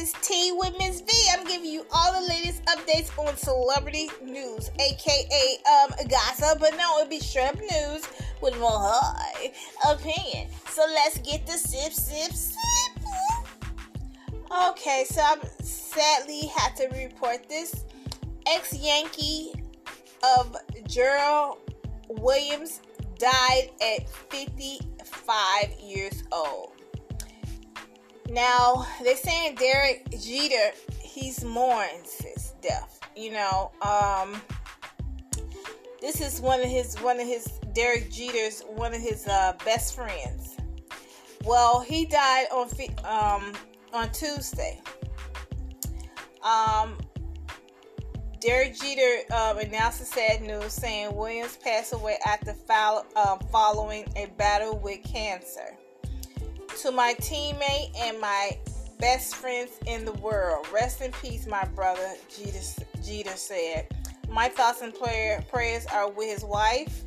is Tea with Miss V. I'm giving you all the latest updates on celebrity news, aka um gossip, but no, it'll be up news with more high opinion. So let's get the sip, sip, sip. Okay, so I'm sadly had to report this. Ex Yankee of Gerald Williams died at 55 years old. Now they're saying Derek Jeter, he's mourns his death. You know, um, this is one of his one of his Derek Jeter's one of his uh, best friends. Well, he died on um, on Tuesday. Um, Derek Jeter um, announced the sad news, saying Williams passed away after um, following a battle with cancer. To my teammate and my best friends in the world, rest in peace, my brother, Jeter, said. My thoughts and prayer, prayers are with his wife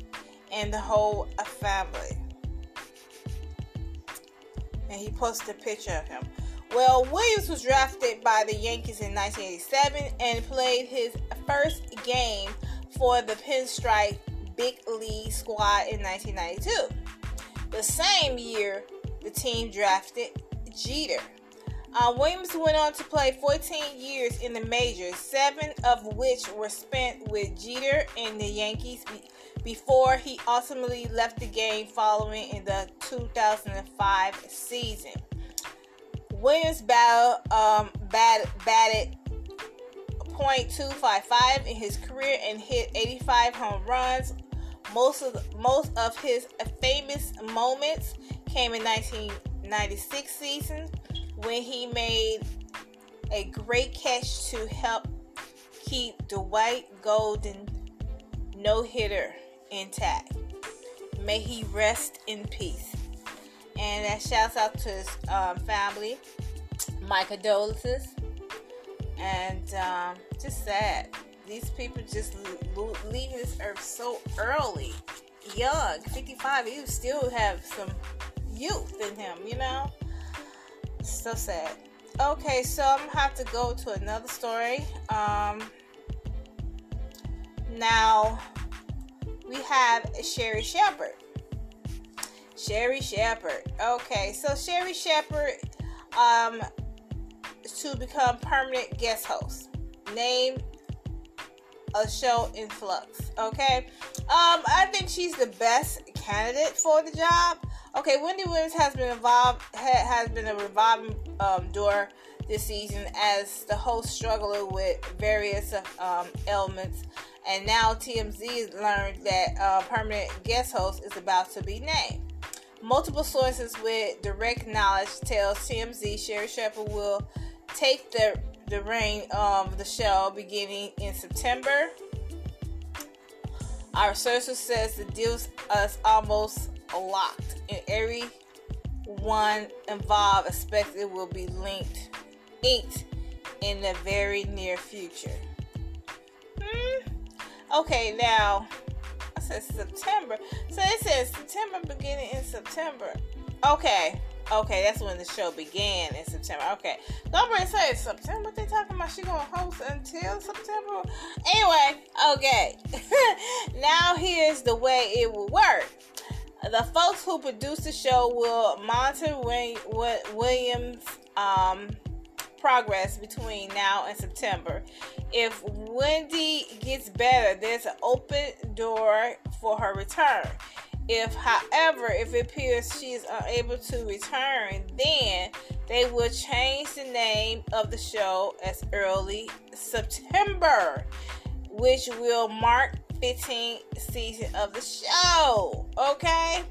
and the whole family. And he posted a picture of him. Well, Williams was drafted by the Yankees in 1987 and played his first game for the Pinstripe Big League squad in 1992. The same year, the team drafted Jeter. Uh, Williams went on to play 14 years in the majors, seven of which were spent with Jeter and the Yankees be- before he ultimately left the game following in the 2005 season. Williams battled, um, bat- batted .255 in his career and hit 85 home runs. Most of the, most of his famous moments came in 1996 season when he made a great catch to help keep the Dwight Gooden no hitter intact. May he rest in peace. And that shouts out to his um, family. My condolences. And um, just sad. These people just leaving this earth so early. Young, 55. You still have some youth in him, you know? So sad. Okay, so I'm gonna have to go to another story. Um, now we have Sherri Shepherd. Sherri Shepherd. Okay, so Sherri Shepherd um to become permanent guest host. Name a show in flux. Okay. Um, I think she's the best candidate for the job. Okay, Wendy Williams has been involved has been a revolving um, door this season as the host struggled with various um, ailments, and now TMZ learned that uh, permanent guest host is about to be named. Multiple sources with direct knowledge tells TMZ Sherri Shepherd will take the the reign of the show beginning in September. Our sources says the deal is almost locked, and every one involved expects it will be linked, inked in the very near future. Hmm. Okay, now I said September, so it says September beginning in September. Okay, okay, that's when the show began in September. Okay, nobody said September. What they talking about? She gonna host until September? Anyway, okay. now here's the way it will work the folks who produce the show will monitor Williams' um, progress between now and September. If Wendy gets better, there's an open door for her return. If, however, if it appears she is unable to return, then they will change the name of the show as early September, which will mark 15th season of the show. Okay.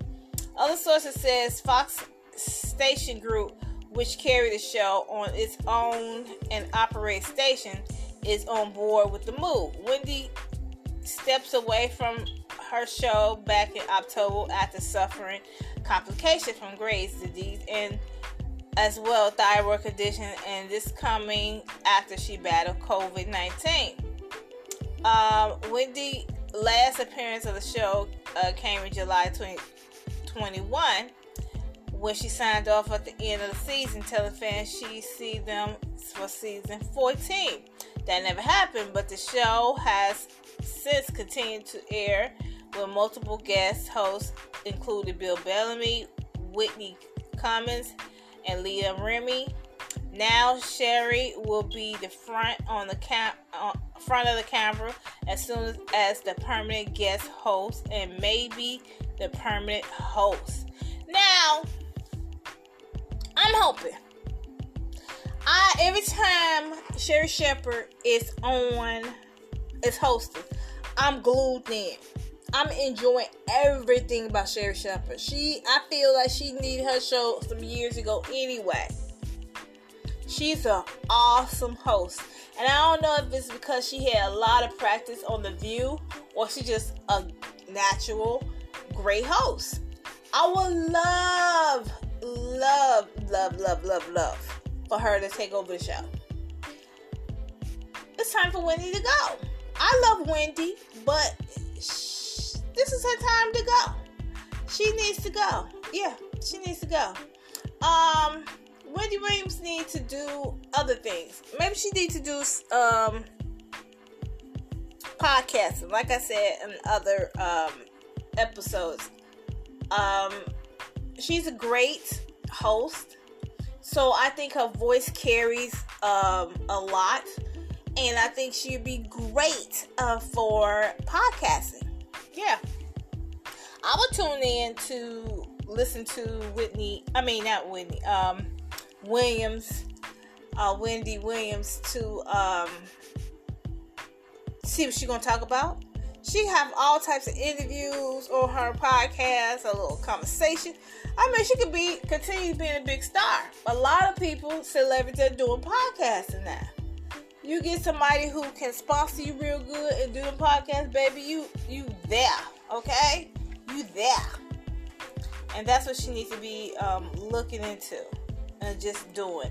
Other sources says Fox Station Group, which carry the show on its own and operate station, is on board with the move. Wendy steps away from her show back in October after suffering complications from Graves' disease and as well thyroid condition and this coming after she battled COVID-19. Um, Wendy last appearance of the show uh, came in July 2021 when she signed off at the end of the season, telling fans she see them for season 14. That never happened, but the show has since continued to air with multiple guest hosts, including Bill Bellamy, Whitney Cummings, and Leah Remini. Now Sherri will be the front on the cam- uh, front of the camera as soon as, the permanent guest host and maybe the permanent host. Now, I'm hoping. I every time Sherri Shepherd is on, is hosting, I'm glued in. I'm enjoying everything about Sherri Shepherd. She, I feel like she needed her show some years ago anyway. She's an awesome host. And I don't know if it's because she had a lot of practice on The View or she's just a natural great host. I would love, love, love, love, love, love for her to take over the show. It's time for Wendy to go. I love Wendy, but this is her time to go. She needs to go. Yeah, she needs to go. Um, Wendy Williams need to do other things. Maybe she needs to do um podcasting, like I said in other um episodes. Um, she's a great host, so I think her voice carries um a lot, and I think she'd be great uh, for podcasting yeah, I would tune in to listen to Whitney. I mean, not Whitney. Um, Williams, uh, Wendy Williams to um see what she's gonna talk about. She have all types of interviews on her podcast, a little conversation. I mean, she could be continue being a big star. A lot of people, celebrities, are doing podcasting now you get somebody who can sponsor you real good and do the podcast, baby, you you there, okay? You there, and that's what she needs to be um, looking into and just doing.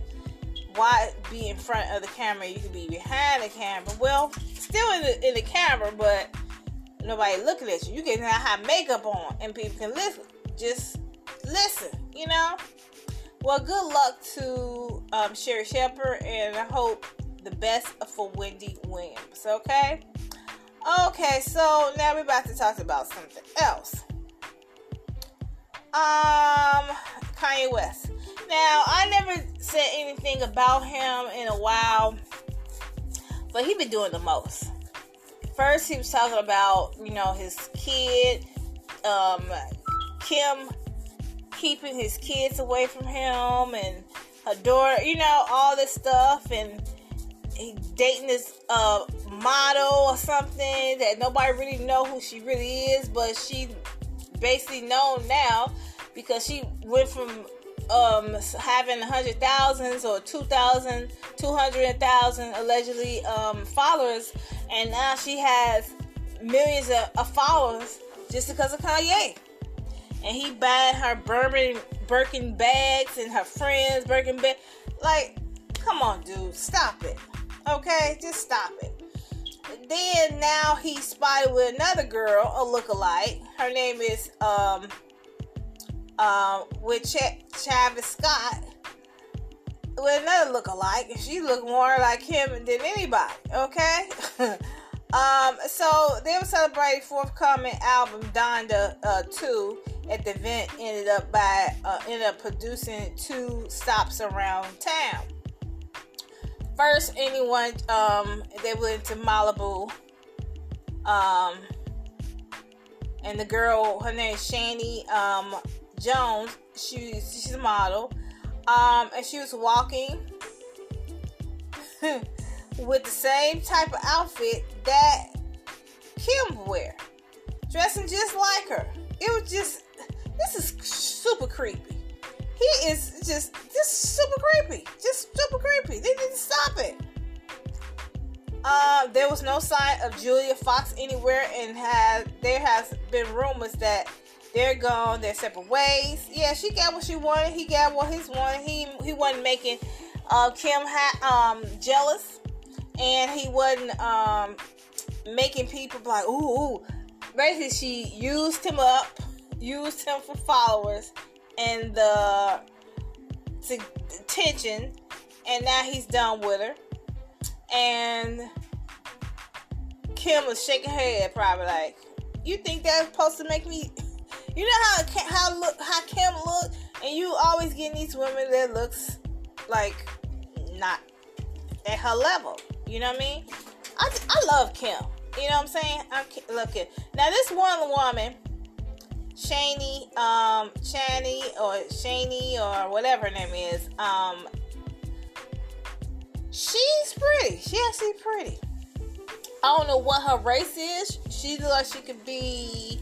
Why be in front of the camera? You can be behind the camera. Well, still in the in the camera, but nobody looking at you. You can have makeup on, and people can listen. Just listen, you know. Well, good luck to um, Sherri Shepherd, and I hope the best for Wendy Williams. Okay? Okay, so now we're about to talk about something else. Um, Kanye West. Now, I never said anything about him in a while, but he been doing the most. First, he was talking about, you know, his kid, um, Kim keeping his kids away from him and her daughter, you know, all this stuff. And he dating this uh, model or something that nobody really know who she really is, but she basically known now because she went from um, having hundred thousands or two thousand, two hundred thousand allegedly um, followers, and now she has millions of, of, followers just because of Kanye. And he buying her Birkin, Birkin bags and her friends Birkin bag. Like, come on, dude, stop it. Okay, just stop it. Then now he spotted with another girl, a lookalike. Her name is um um with Ch- Travis Scott with another lookalike, she looked more like him than anybody. Okay. um, so they were celebrating forthcoming album Donda uh, 2 at the event ended up by uh, ended up producing two stops around town first anyone um they went to Malibu um and the girl her name is Chaney um Jones she's she's a model um and she was walking with the same type of outfit that Kim wear dressing just like her it was just this is super creepy he is just just super creepy. Just super creepy. They didn't stop it. Uh, there was no sign of Julia Fox anywhere, and had there has been rumors that they're gone their separate ways. Yeah, she got what she wanted. He got what he wanted. He he wasn't making uh, Kim ha- um, jealous, and he wasn't um, making people like ooh, ooh. Basically, she used him up, used him for followers, and the attention and now he's done with her. And Kim was shaking her head, probably like, "You think that's supposed to make me?" You know how how look how Kim look, and you always getting these women that looks like not at her level. You know what I mean? I, I love Kim. You know what I'm saying? I'm looking now. This one woman, Shani, um, Shani or Shani or whatever her name is, um, she's pretty. She actually pretty. I don't know what her race is. She looks like she could be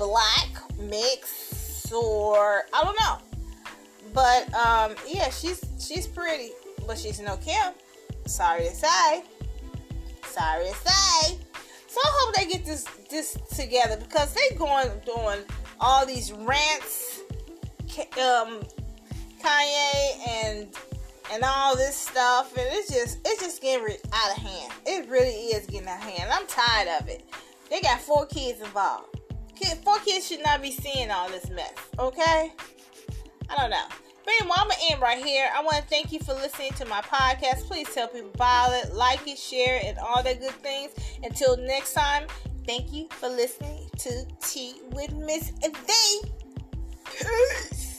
black, mixed, or I don't know. But um, yeah, she's she's pretty, but she's no Kim. Sorry to say. Sorry to say. So I hope they get this this together because they going doing all these rants, um, Kanye and and all this stuff, and it's just it's just getting out of hand. It really is getting out of hand. I'm tired of it. They got four kids involved. Kid, four kids should not be seeing all this mess. Okay, I don't know. But anyway, I'm gonna end right here. I want to thank you for listening to my podcast. Please tell people about it, like it, share it, and all that good things. Until next time, thank you for listening to Tea with Miss V. Peace.